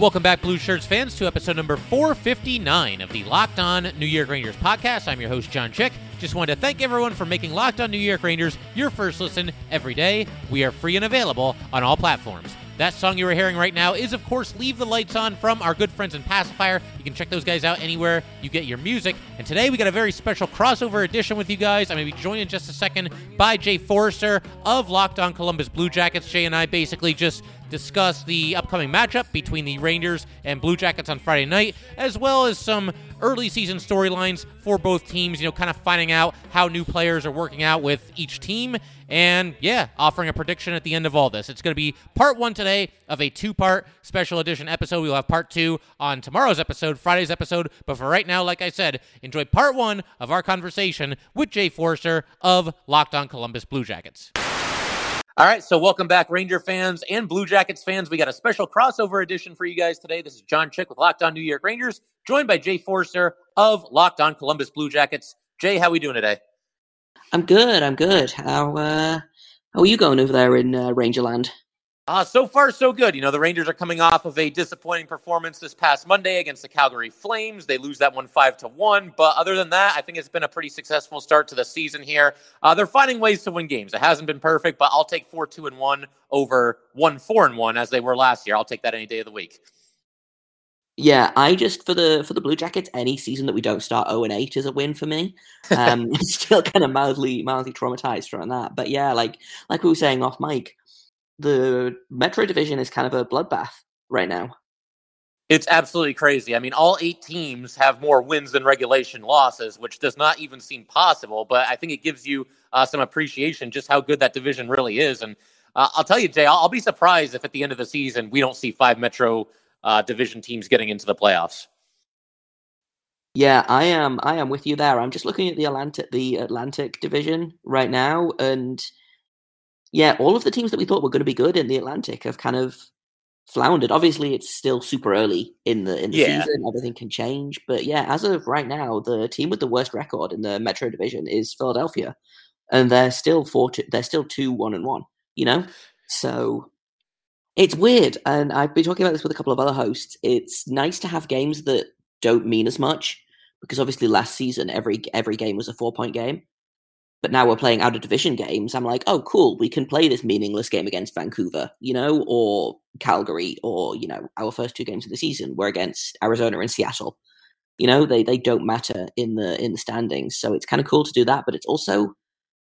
Welcome back, Blue Shirts fans, to episode number 459 of the Locked On New York Rangers podcast. I'm your host, John Chick. Just wanted to thank everyone for making Locked On New York Rangers your first listen every day. We are free and available on all platforms. That song you are hearing right now is, of course, Leave the Lights On from our good friends in Pacifier. You can check those guys out anywhere you get your music. And today we got a very special crossover edition with you guys. I'm going to be joined in just a second by Jay Forrester of Locked On Columbus Blue Jackets. Jay and I basically just discuss the upcoming matchup between the Rangers and Blue Jackets on Friday night, as well as some early season storylines for both teams, you know, kind of finding out how new players are working out with each team. And yeah, offering a prediction at the end of all this. It's going to be part one today of a two part special edition episode. We'll have part two on tomorrow's episode, Friday's episode. But for right now, like I said, enjoy part one of our conversation with Jay Forrester of Locked On Columbus Blue Jackets. All right, so welcome back, Ranger fans and Blue Jackets fans. We got a special crossover edition for you guys today. This is John Chick with Locked On New York Rangers, joined by Jay Forrester of Locked On Columbus Blue Jackets. Jay, how are we doing today? I'm good. I'm good. How uh, how are you going over there in uh, Rangerland? Uh, so far, so good. You know, the Rangers are coming off of a disappointing performance this past Monday against the Calgary Flames. They lose that one five to one. But other than that, I think it's been a pretty successful start to the season here. Uh, they're finding ways to win games. It hasn't been perfect, but I'll take four two and one over one four and one as they were last year. I'll take that any day of the week. Yeah, I just for the for the Blue Jackets, any season that we don't start zero and eight is a win for me. Um, still kind of mildly mildly traumatized from that. But yeah, like like we were saying off mic, the Metro Division is kind of a bloodbath right now. It's absolutely crazy. I mean, all eight teams have more wins than regulation losses, which does not even seem possible. But I think it gives you uh, some appreciation just how good that division really is. And uh, I'll tell you, Jay, I'll, I'll, be surprised if at the end of the season we don't see five Metro uh, division teams getting into the playoffs. Yeah, I am. I am with you there. I'm just looking at the Atlantic, the Atlantic division right now, and yeah, all of the teams that we thought were going to be good in the Atlantic have kind of floundered. Obviously, it's still super early in the in the yeah. season; everything can change. But yeah, as of right now, the team with the worst record in the Metro Division is Philadelphia, and they're still four. Two, they're still two one and one. You know, so it's weird. And I've been talking about this with a couple of other hosts. It's nice to have games that don't mean as much because obviously last season every every game was a four point game. But now we're playing out of division games. I'm like, oh, cool. We can play this meaningless game against Vancouver, you know, or Calgary, or you know, our first two games of the season were against Arizona and Seattle. You know, they they don't matter in the in the standings. So it's kind of cool to do that. But it's also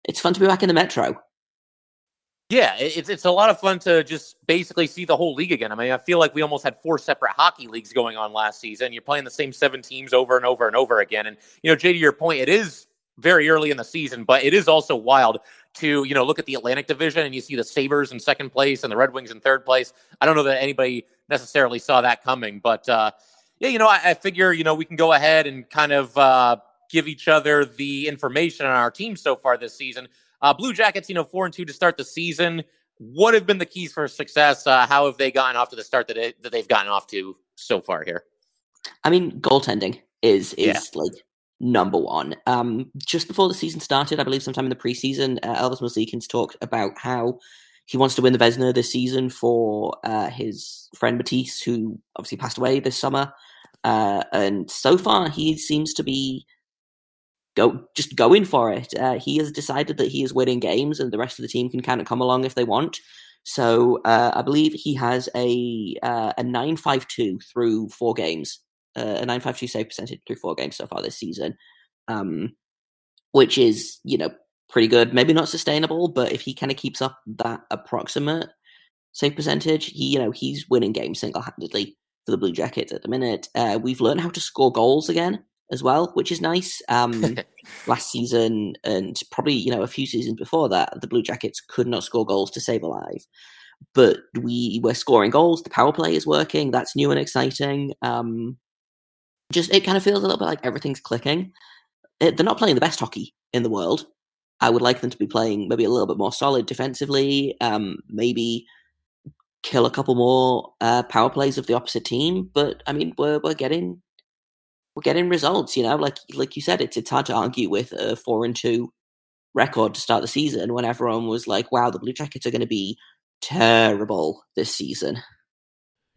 it's fun to be back in the Metro. Yeah, it's it's a lot of fun to just basically see the whole league again. I mean, I feel like we almost had four separate hockey leagues going on last season. You're playing the same seven teams over and over and over again. And you know, Jay, to your point, it is very early in the season, but it is also wild to, you know, look at the Atlantic division and you see the Sabres in second place and the Red Wings in third place. I don't know that anybody necessarily saw that coming, but uh, yeah, you know, I, I, figure, you know, we can go ahead and kind of uh, give each other the information on our team so far this season. Uh, Blue Jackets, you know, four and two to start the season. What have been the keys for success? Uh, how have they gotten off to the start that, it, that they've gotten off to so far here? I mean, goaltending is is yeah. like number one. Um, just before the season started, I believe sometime in the preseason, uh, Elvis Merzlikins talked about how he wants to win the Vezina this season for uh, his friend Matiss, who obviously passed away this summer. Uh, and so far, he seems to be go just going for it. Uh, he has decided that he is winning games, and the rest of the team can kind of come along if they want. So uh, I believe he has a uh, a nine five two through four games uh, a 952 save percentage through four games so far this season, um, which is, you know, pretty good. Maybe not sustainable, but if he kind of keeps up that approximate save percentage, he, you know, he's winning games single handedly for the Blue Jackets at the minute. Uh, we've learned how to score goals again as well, which is nice. Um, last season and probably, you know, a few seasons before that, the Blue Jackets could not score goals to save alive. But we were scoring goals. The power play is working. That's new and exciting. Um, just it kind of feels a little bit like everything's clicking. It, they're not playing the best hockey in the world. I would like them to be playing maybe a little bit more solid defensively. Um, maybe kill a couple more uh, power plays of the opposite team. But I mean, we're we're getting we're getting results. You know, like like you said, it's it's hard to argue with a four and two record to start the season when everyone was like, "Wow, the Blue Jackets are going to be terrible this season."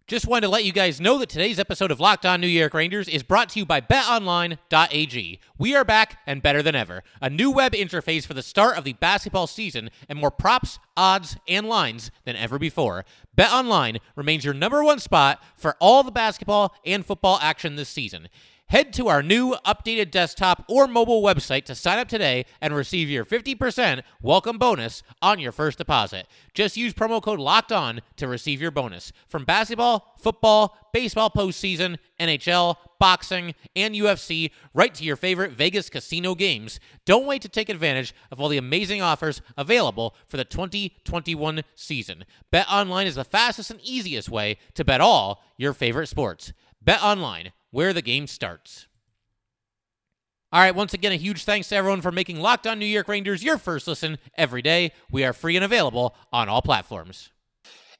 Just wanted to let you guys know that today's episode of Locked On New York Rangers is brought to you by betonline.ag. We are back and better than ever. A new web interface for the start of the basketball season and more props, odds, and lines than ever before. BetOnline remains your number one spot for all the basketball and football action this season. Head to our new updated desktop or mobile website to sign up today and receive your 50% welcome bonus on your first deposit. Just use promo code LOCKED ON to receive your bonus. From basketball, football, baseball postseason, NHL, boxing, and UFC, right to your favorite Vegas casino games. Don't wait to take advantage of all the amazing offers available for the 2021 season. Bet online is the fastest and easiest way to bet all your favorite sports. Bet online where the game starts. All right, once again, a huge thanks to everyone for making Locked On New York Rangers your first listen every day. We are free and available on all platforms.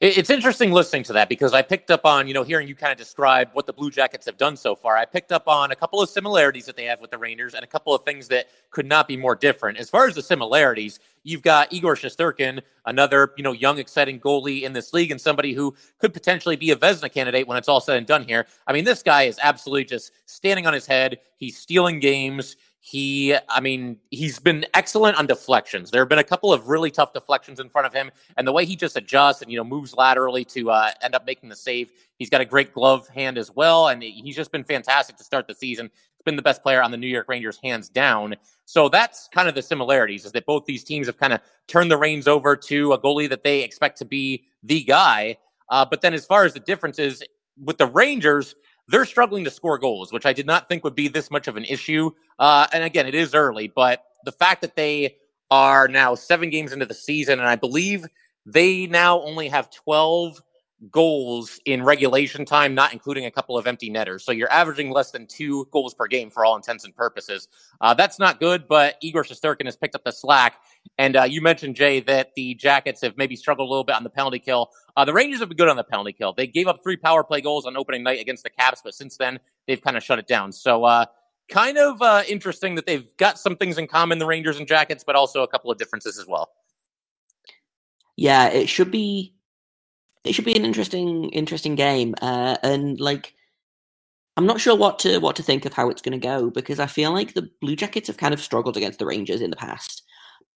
It's interesting listening to that because I picked up on, you know, hearing you kind of describe what the Blue Jackets have done so far. I picked up on a couple of similarities that they have with the Rangers and a couple of things that could not be more different. As far as the similarities, you've got Igor Shesterkin, another, you know, young, exciting goalie in this league and somebody who could potentially be a Vezina candidate when it's all said and done here. I mean, this guy is absolutely just standing on his head. He's stealing games. He, I mean, he's been excellent on deflections. There have been a couple of really tough deflections in front of him, and the way he just adjusts and you know moves laterally to uh, end up making the save. He's got a great glove hand as well, and he's just been fantastic to start the season. Been the best player on the New York Rangers, hands down. So that's kind of the similarities: is that both these teams have kind of turned the reins over to a goalie that they expect to be the guy. Uh, but then, as far as the differences with the Rangers they're struggling to score goals, which I did not think would be this much of an issue. Uh, and again, it is early, but the fact that they are now seven games into the season, and I believe they now only have 12 goals in regulation time, not including a couple of empty netters. So you're averaging less than two goals per game for all intents and purposes. Uh, that's not good, but Igor Shesterkin has picked up the slack. And uh, you mentioned, Jay, that the Jackets have maybe struggled a little bit on the penalty kill. Uh, the Rangers have been good on the penalty kill. They gave up three power play goals on opening night against the Caps, but since then, they've kind of shut it down. So, uh, kind of uh, interesting that they've got some things in common, the Rangers and Jackets, but also a couple of differences as well. Yeah, it should be it should be an interesting interesting game. Uh, and like, I'm not sure what to what to think of how it's going to go because I feel like the Blue Jackets have kind of struggled against the Rangers in the past,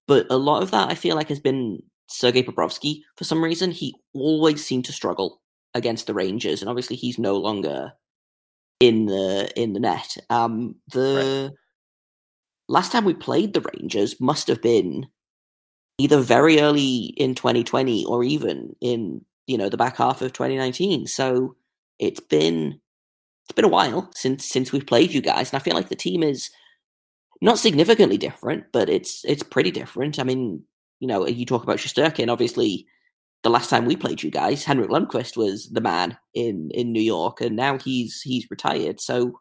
but a lot of that I feel like has been Sergei Bobrovsky for some reason. He always seemed to struggle against the Rangers, and obviously he's no longer in the in the net. Um, the right. last time we played the Rangers must have been either very early in 2020 or even in you know the back half of 2019. So it's been it's been a while since since we've played you guys, and I feel like the team is not significantly different, but it's it's pretty different. I mean, you know, you talk about Shesterkin, obviously. The last time we played you guys, Henrik Lundqvist was the man in in New York, and now he's he's retired. So,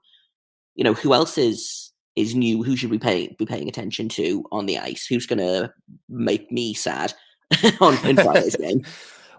you know, who else is is new? Who should we pay be paying attention to on the ice? Who's going to make me sad on in Friday's game?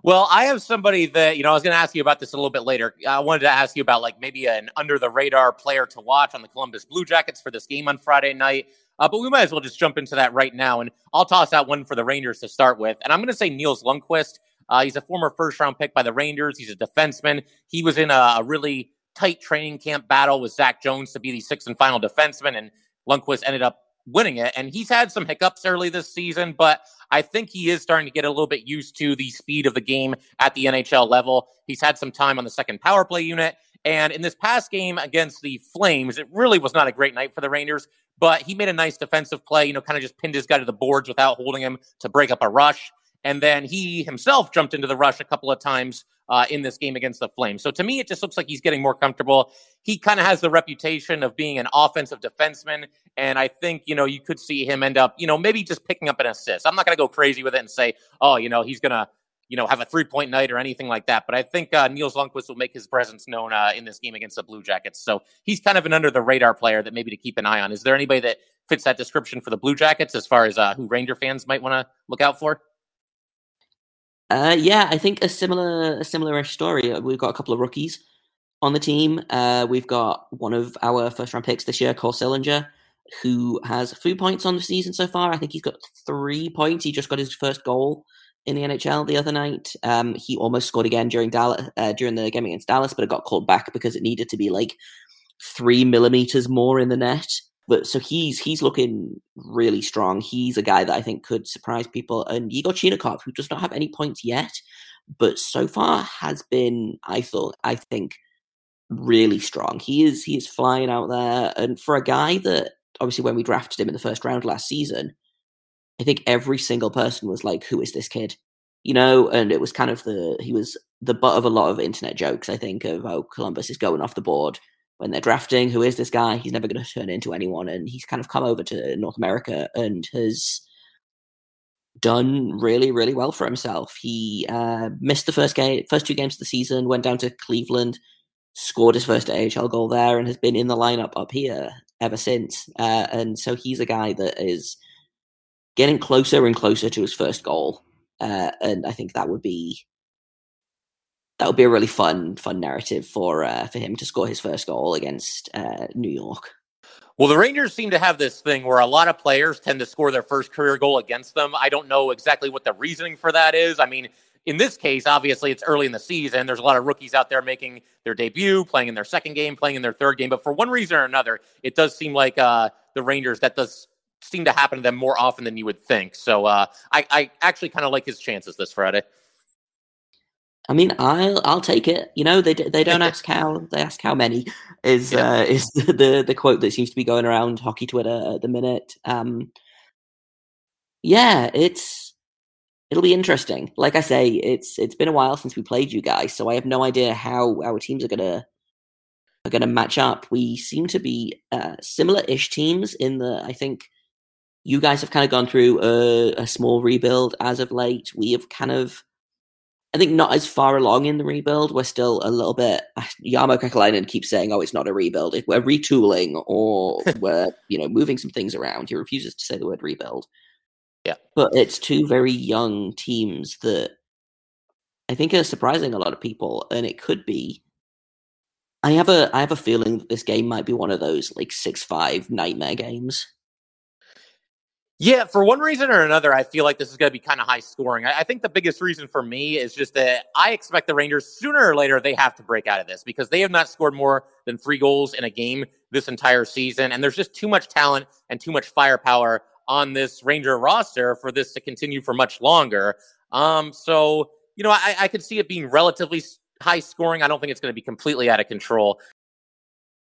Well, I have somebody that, you know, I was going to ask you about this a little bit later. I wanted to ask you about like maybe an under the radar player to watch on the Columbus Blue Jackets for this game on Friday night. Uh, but we might as well just jump into that right now. And I'll toss out one for the Rangers to start with. And I'm going to say Nils Lundkvist. Uh, he's a former first round pick by the Rangers. He's a defenseman. He was in a, a really tight training camp battle with Zach Jones to be the sixth and final defenseman. And Lundkvist ended up winning it. And he's had some hiccups early this season, but I think he is starting to get a little bit used to the speed of the game at the NHL level. He's had some time on the second power play unit. And in this past game against the Flames, it really was not a great night for the Rangers, but he made a nice defensive play, you know, kind of just pinned his guy to the boards without holding him to break up a rush. And then he himself jumped into the rush a couple of times uh, in this game against the Flames. So to me, it just looks like he's getting more comfortable. He kind of has the reputation of being an offensive defenseman. And I think, you know, you could see him end up, you know, maybe just picking up an assist. I'm not going to go crazy with it and say, oh, you know, he's going to you know, have a three point night or anything like that. But I think uh, Nils Lundkvist will make his presence known uh, in this game against the Blue Jackets. So he's kind of an under the radar player that maybe to keep an eye on. Is there anybody that fits that description for the Blue Jackets as far as uh, who Ranger fans might want to look out for? Uh, yeah, I think a similar a similar-ish story. Uh, we've got a couple of rookies on the team. Uh, we've got one of our first round picks this year, Cole Sillinger, who has three points on the season so far. I think he's got three points. He just got his first goal in the NHL the other night. Um, he almost scored again during Dallas uh, during the game against Dallas, but it got called back because it needed to be like three millimeters more in the net. But so he's he's looking really strong. He's a guy that I think could surprise people. And Igor Chinakhov, who does not have any points yet, but so far has been, I thought, I think, really strong. He is he is flying out there, and for a guy that obviously when we drafted him in the first round last season, I think every single person was like, "Who is this kid?" You know, and it was kind of the he was the butt of a lot of internet jokes. I think of oh, Columbus is going off the board when they're drafting. Who is this guy? He's never going to turn into anyone, and he's kind of come over to North America and has done really, really well for himself. He uh, missed the first game, first two games of the season, went down to Cleveland, scored his first AHL goal there, and has been in the lineup up here ever since. Uh, and so he's a guy that is getting closer and closer to his first goal. Uh, and I think that would be that would be a really fun fun narrative for uh, for him to score his first goal against uh, New York. Well, the Rangers seem to have this thing where a lot of players tend to score their first career goal against them. I don't know exactly what the reasoning for that is. I mean, in this case, obviously, it's early in the season. There's a lot of rookies out there making their debut, playing in their second game, playing in their third game. But for one reason or another, it does seem like uh, the Rangers that does seem to happen to them more often than you would think. So uh, I, I actually kind of like his chances this Friday. I mean, I'll I'll take it. You know, they they don't ask how they ask how many is yeah. uh, is the the quote that seems to be going around hockey Twitter at the minute. Um, yeah, it's it'll be interesting. Like I say, it's it's been a while since we played you guys, so I have no idea how our teams are gonna are gonna match up. We seem to be uh, similar-ish teams in the I think you guys have kind of gone through a, a, small rebuild as of late. We have kind of, I think, not as far along in the rebuild. We're still a little bit. Jarmo Kekalainen keeps saying, "Oh, it's not a rebuild. We're retooling, or we're you know moving some things around." He refuses to say the word rebuild. Yeah, but it's two very young teams that I think are surprising a lot of people, and it could be. I have a I have a feeling that this game might be one of those like six five nightmare games. Yeah, for one reason or another, I feel like this is going to be kind of high scoring. I, I, think the biggest reason for me is just that I expect the Rangers sooner or later they have to break out of this because they have not scored more than three goals in a game this entire season, and there's just too much talent and too much firepower on this Ranger roster for this to continue for much longer. Um, so you know, I, I could see it being relatively high scoring. I don't think it's going to be completely out of control.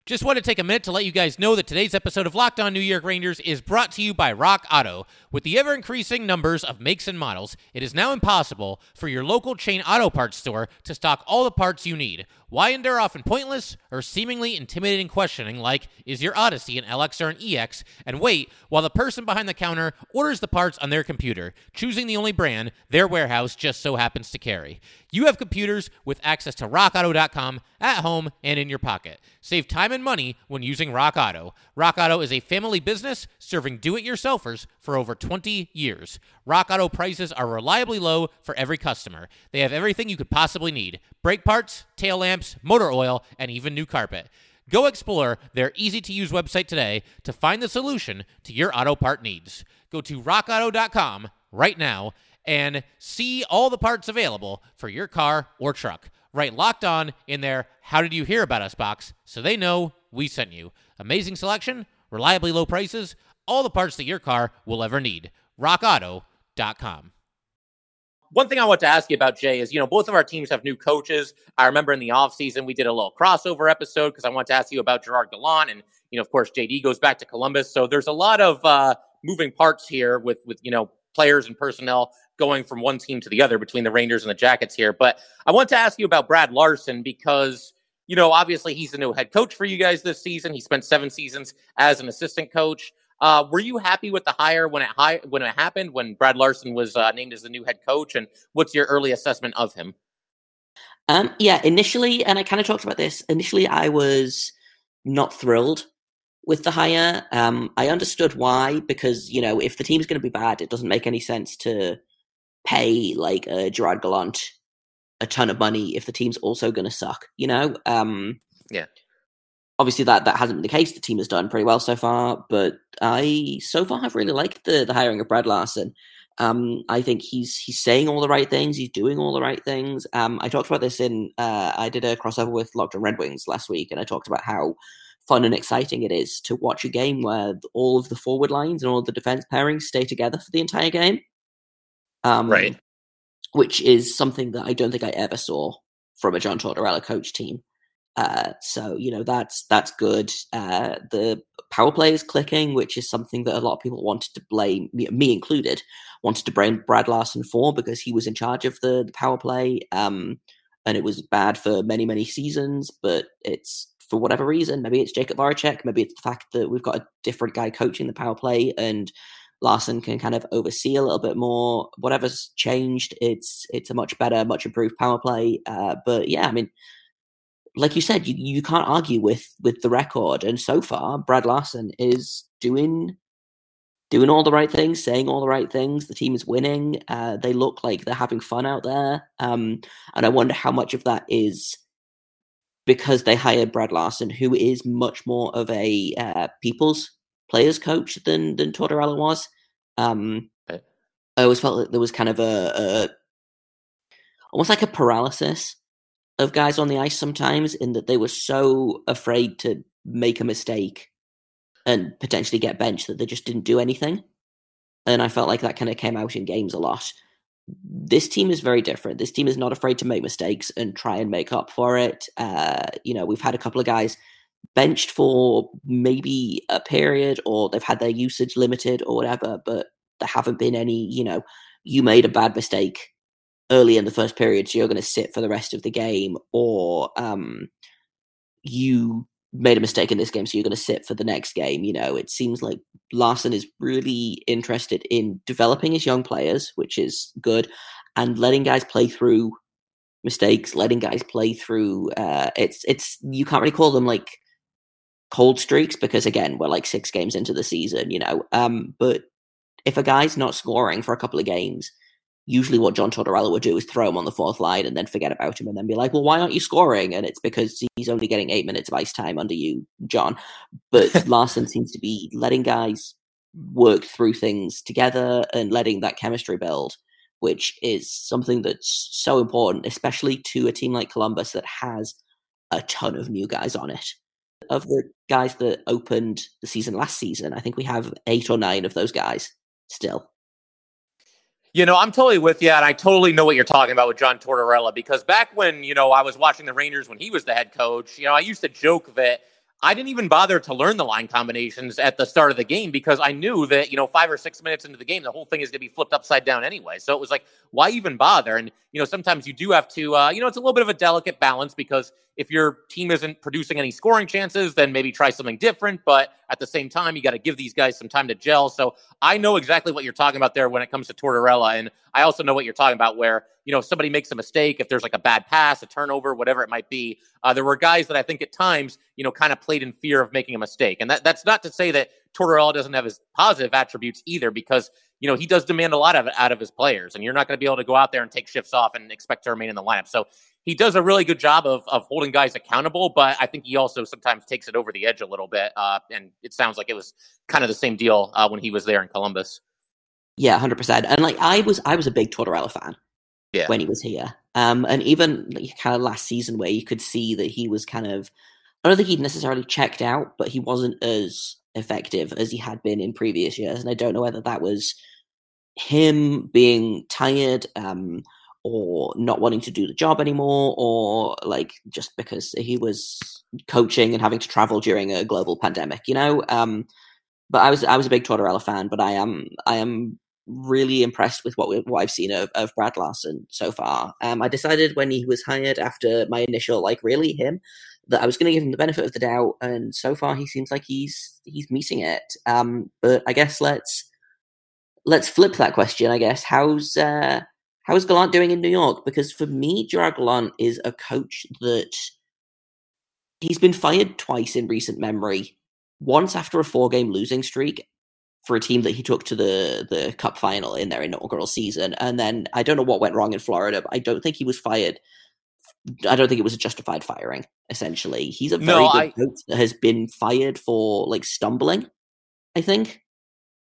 Just want to take a minute to let you guys know that today's episode of Locked On New York Rangers is brought to you by Rock Auto. With the ever increasing numbers of makes and models, it is now impossible for your local chain auto parts store to stock all the parts you need. Why endure often pointless or seemingly intimidating questioning like, is your Odyssey an LX or an EX? And wait while the person behind the counter orders the parts on their computer, choosing the only brand their warehouse just so happens to carry. You have computers with access to rockauto.com at home and in your pocket. Save time and money when using Rock Auto. Rock Auto is a family business serving do it yourselfers for over 20 years. Rock Auto prices are reliably low for every customer. They have everything you could possibly need brake parts, tail lamps, motor oil, and even new carpet. Go explore their easy to use website today to find the solution to your auto part needs. Go to rockauto.com right now and see all the parts available for your car or truck. Write locked on in their How Did You Hear About Us box so they know we sent you. Amazing selection, reliably low prices, all the parts that your car will ever need. RockAuto.com. One thing I want to ask you about, Jay, is you know, both of our teams have new coaches. I remember in the offseason, we did a little crossover episode because I want to ask you about Gerard Gallant. And, you know, of course, JD goes back to Columbus. So there's a lot of uh, moving parts here with, with, you know, players and personnel going from one team to the other between the Rangers and the Jackets here. But I want to ask you about Brad Larsen because, you know, obviously he's the new head coach for you guys this season. He spent seven seasons as an assistant coach. Uh, were you happy with the hire when it hi- when it happened when Brad Larsen was uh, named as the new head coach? And what's your early assessment of him? Um, yeah, initially, and I kind of talked about this. Initially, I was not thrilled with the hire. Um, I understood why because you know if the team's going to be bad, it doesn't make any sense to pay like uh, Gerard Gallant a ton of money if the team's also going to suck. You know, um, yeah. Obviously, that that hasn't been the case. The team has done pretty well so far, but I so far have really liked the the hiring of Brad Larsen. Um, I think he's he's saying all the right things. He's doing all the right things. Um, I talked about this in uh, I did a crossover with Locked on Red Wings last week, and I talked about how fun and exciting it is to watch a game where all of the forward lines and all of the defense pairings stay together for the entire game. Um, right. Which is something that I don't think I ever saw from a John Tortorella coach team. Uh, so you know that's that's good. Uh, the power play is clicking, which is something that a lot of people wanted to blame me, me included, wanted to blame Brad Larsen for because he was in charge of the, the power play, um, and it was bad for many many seasons. But it's for whatever reason, maybe it's Jakub Voracek, maybe it's the fact that we've got a different guy coaching the power play, and Larsen can kind of oversee a little bit more. Whatever's changed, it's it's a much better, much improved power play. Uh, but yeah, I mean, like you said, you, you can't argue with with the record. And so far, Brad Larsen is doing doing all the right things, saying all the right things. The team is winning. Uh, they look like they're having fun out there. Um, and I wonder how much of that is because they hired Brad Larsen, who is much more of a uh, people's players coach than than Tortorella was. Um, I always felt that there was kind of a, a almost like a paralysis of guys on the ice sometimes, in that they were so afraid to make a mistake and potentially get benched that they just didn't do anything. And I felt like that kind of came out in games a lot this team is very different. This team is not afraid to make mistakes and try and make up for it. Uh, you know, we've had a couple of guys benched for maybe a period or they've had their usage limited or whatever, but there haven't been any, you know, you made a bad mistake early in the first period, so you're going to sit for the rest of the game, or um, you made a mistake in this game, so you're going to sit for the next game. You know, it seems like Larsen is really interested in developing his young players, which is good, and letting guys play through mistakes, letting guys play through. Uh, it's it's you can't really call them like cold streaks because again we're like six games into the season, you know. Um, but if a guy's not scoring for a couple of games, usually what John Tortorella would do is throw him on the fourth line and then forget about him and then be like, well, why aren't you scoring? And it's because he's only getting eight minutes of ice time under you, John. But Larsen seems to be letting guys work through things together and letting that chemistry build, which is something that's so important, especially to a team like Columbus that has a ton of new guys on it. Of the guys that opened the season last season, I think we have eight or nine of those guys still. You know, I'm totally with you, and I totally know what you're talking about with John Tortorella because back when, you know, I was watching the Rangers when he was the head coach, you know, I used to joke that I didn't even bother to learn the line combinations at the start of the game because I knew that, you know, five or six minutes into the game, the whole thing is going to be flipped upside down anyway. So it was like, why even bother? And, you know, sometimes you do have to, uh, you know, it's a little bit of a delicate balance because if your team isn't producing any scoring chances, then maybe try something different. But at the same time, you got to give these guys some time to gel. So I know exactly what you're talking about there when it comes to Tortorella. And I also know what you're talking about where, you know, somebody makes a mistake, if there's like a bad pass, a turnover, whatever it might be, uh, there were guys that I think at times, you know, kind of played in fear of making a mistake. And that, that's not to say that Tortorella doesn't have his positive attributes either, because you know, he does demand a lot of out of his players, and you're not going to be able to go out there and take shifts off and expect to remain in the lineup. So he does a really good job of of holding guys accountable, but I think he also sometimes takes it over the edge a little bit. Uh, and it sounds like it was kind of the same deal uh, when he was there in Columbus. Yeah, hundred percent. And like I was, I was a big Tortorella fan. Yeah. when he was here, um, and even like, kind of last season where you could see that he was kind of. I don't think he'd necessarily checked out, but he wasn't as effective as he had been in previous years. And I don't know whether that was him being tired um, or not wanting to do the job anymore, or like just because he was coaching and having to travel during a global pandemic, you know. Um, but I was I was a big Tortorella fan, but I am I am really impressed with what we, what I've seen of, of Brad Larsen so far. Um, I decided when he was hired after my initial like really him that I was going to give him the benefit of the doubt, and so far he seems like he's he's meeting it. Um, but I guess let's let's flip that question. I guess how's uh, how's Gallant doing in New York? Because for me, Gerard Gallant is a coach that he's been fired twice in recent memory. Once after a four game losing streak, for a team that he took to the the cup final in their inaugural season. And then I don't know what went wrong in Florida, but I don't think he was fired. I don't think it was a justified firing. Essentially, he's a very No, good I- coach that has been fired for like stumbling. I think.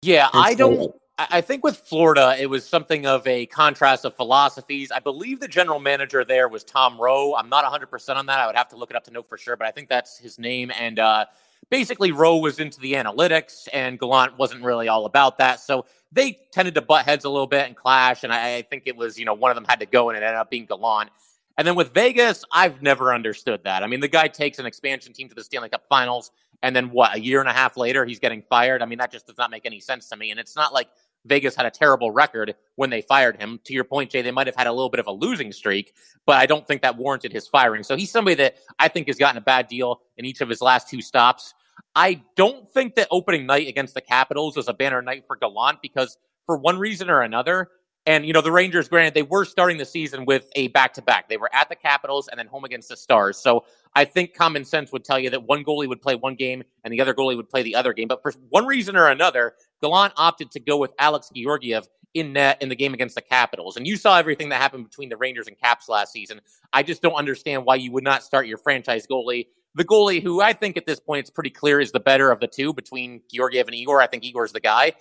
Yeah, And I so, don't. I I think with Florida, it was something of a contrast of philosophies. I believe the general manager there was Tom Rowe. I'm not 100% on that. I would have to look it up to know for sure, but I think that's his name. And uh, basically, Rowe was into the analytics, and Gallant wasn't really all about that. So they tended to butt heads a little bit and clash. And I, I think it was, you know, one of them had to go, and it ended up being Gallant. And then with Vegas, I've never understood that. I mean, the guy takes an expansion team to the Stanley Cup finals, and then what, a year and a half later, he's getting fired? I mean, that just does not make any sense to me. And it's not like Vegas had a terrible record when they fired him. To your point, Jay, they might have had a little bit of a losing streak, but I don't think that warranted his firing. So he's somebody that I think has gotten a bad deal in each of his last two stops. I don't think that opening night against the Capitals was a banner night for Gallant because for one reason or another, and you know, the Rangers, granted, they were starting the season with a back to back. They were at the Capitals and then home against the Stars. So I think common sense would tell you that one goalie would play one game and the other goalie would play the other game. But for one reason or another, Gallant opted to go with Alex Georgiev in net in the game against the Capitals. And you saw everything that happened between the Rangers and Caps last season. I just don't understand why you would not start your franchise goalie. The goalie who I think at this point it's pretty clear is the better of the two between Georgiev and Igor. I think Igor's the guy.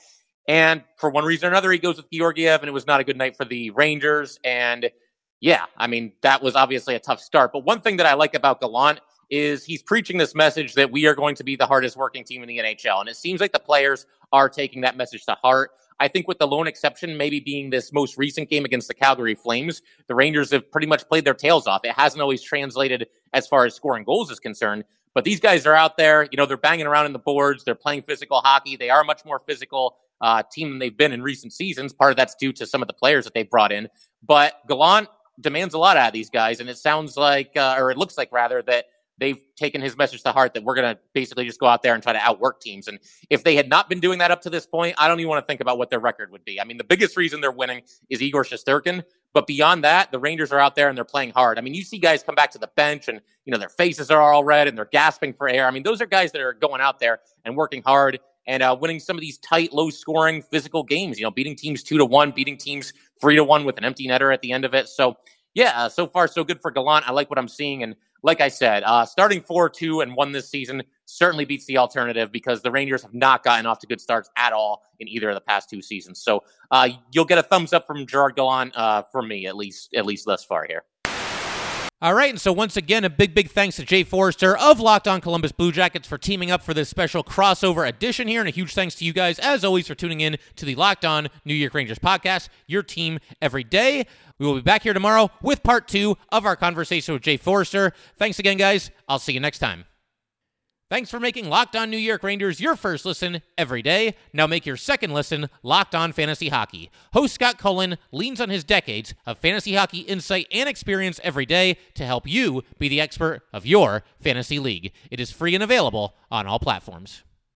And for one reason or another, he goes with Georgiev, and it was not a good night for the Rangers. And yeah, I mean, that was obviously a tough start. But one thing that I like about Gallant is he's preaching this message that we are going to be the hardest working team in the NHL. And it seems like the players are taking that message to heart. I think with the lone exception maybe being this most recent game against the Calgary Flames, the Rangers have pretty much played their tails off. It hasn't always translated as far as scoring goals is concerned. But these guys are out there, you know, they're banging around in the boards. They're playing physical hockey. They are a much more physical uh, team than they've been in recent seasons. Part of that's due to some of the players that they brought in. But Gallant demands a lot out of these guys, and it sounds like, uh, or it looks like rather, that they've taken his message to heart that we're going to basically just go out there and try to outwork teams. And if they had not been doing that up to this point, I don't even want to think about what their record would be. I mean, the biggest reason they're winning is Igor Shesterkin. But beyond that, the Rangers are out there and they're playing hard. I mean, you see guys come back to the bench and, you know, their faces are all red and they're gasping for air. I mean, those are guys that are going out there and working hard and uh, winning some of these tight, low scoring physical games, you know, beating teams two to one, beating teams three to one with an empty netter at the end of it. So, yeah, uh, so far so good for Gallant. I like what I'm seeing. And like I said, uh, starting 4 2 and 1 this season certainly beats the alternative because the Rangers have not gotten off to good starts at all in either of the past two seasons. So uh, you'll get a thumbs up from Gerard Gallant uh, me, at least, at least thus far here. All right, and so once again, a big, big thanks to Jay Forrester of Locked On Columbus Blue Jackets for teaming up for this special crossover edition here, and a huge thanks to you guys, as always, for tuning in to the Locked On New York Rangers podcast, your team every day. We will be back here tomorrow with part two of our conversation with Jay Forrester. Thanks again, guys. I'll see you next time. Thanks for making Locked On New York Rangers your first listen every day. Now make your second listen Locked On Fantasy Hockey. Host Scott Cullen leans on his decades of fantasy hockey insight and experience every day to help you be the expert of your fantasy league. It is free and available on all platforms.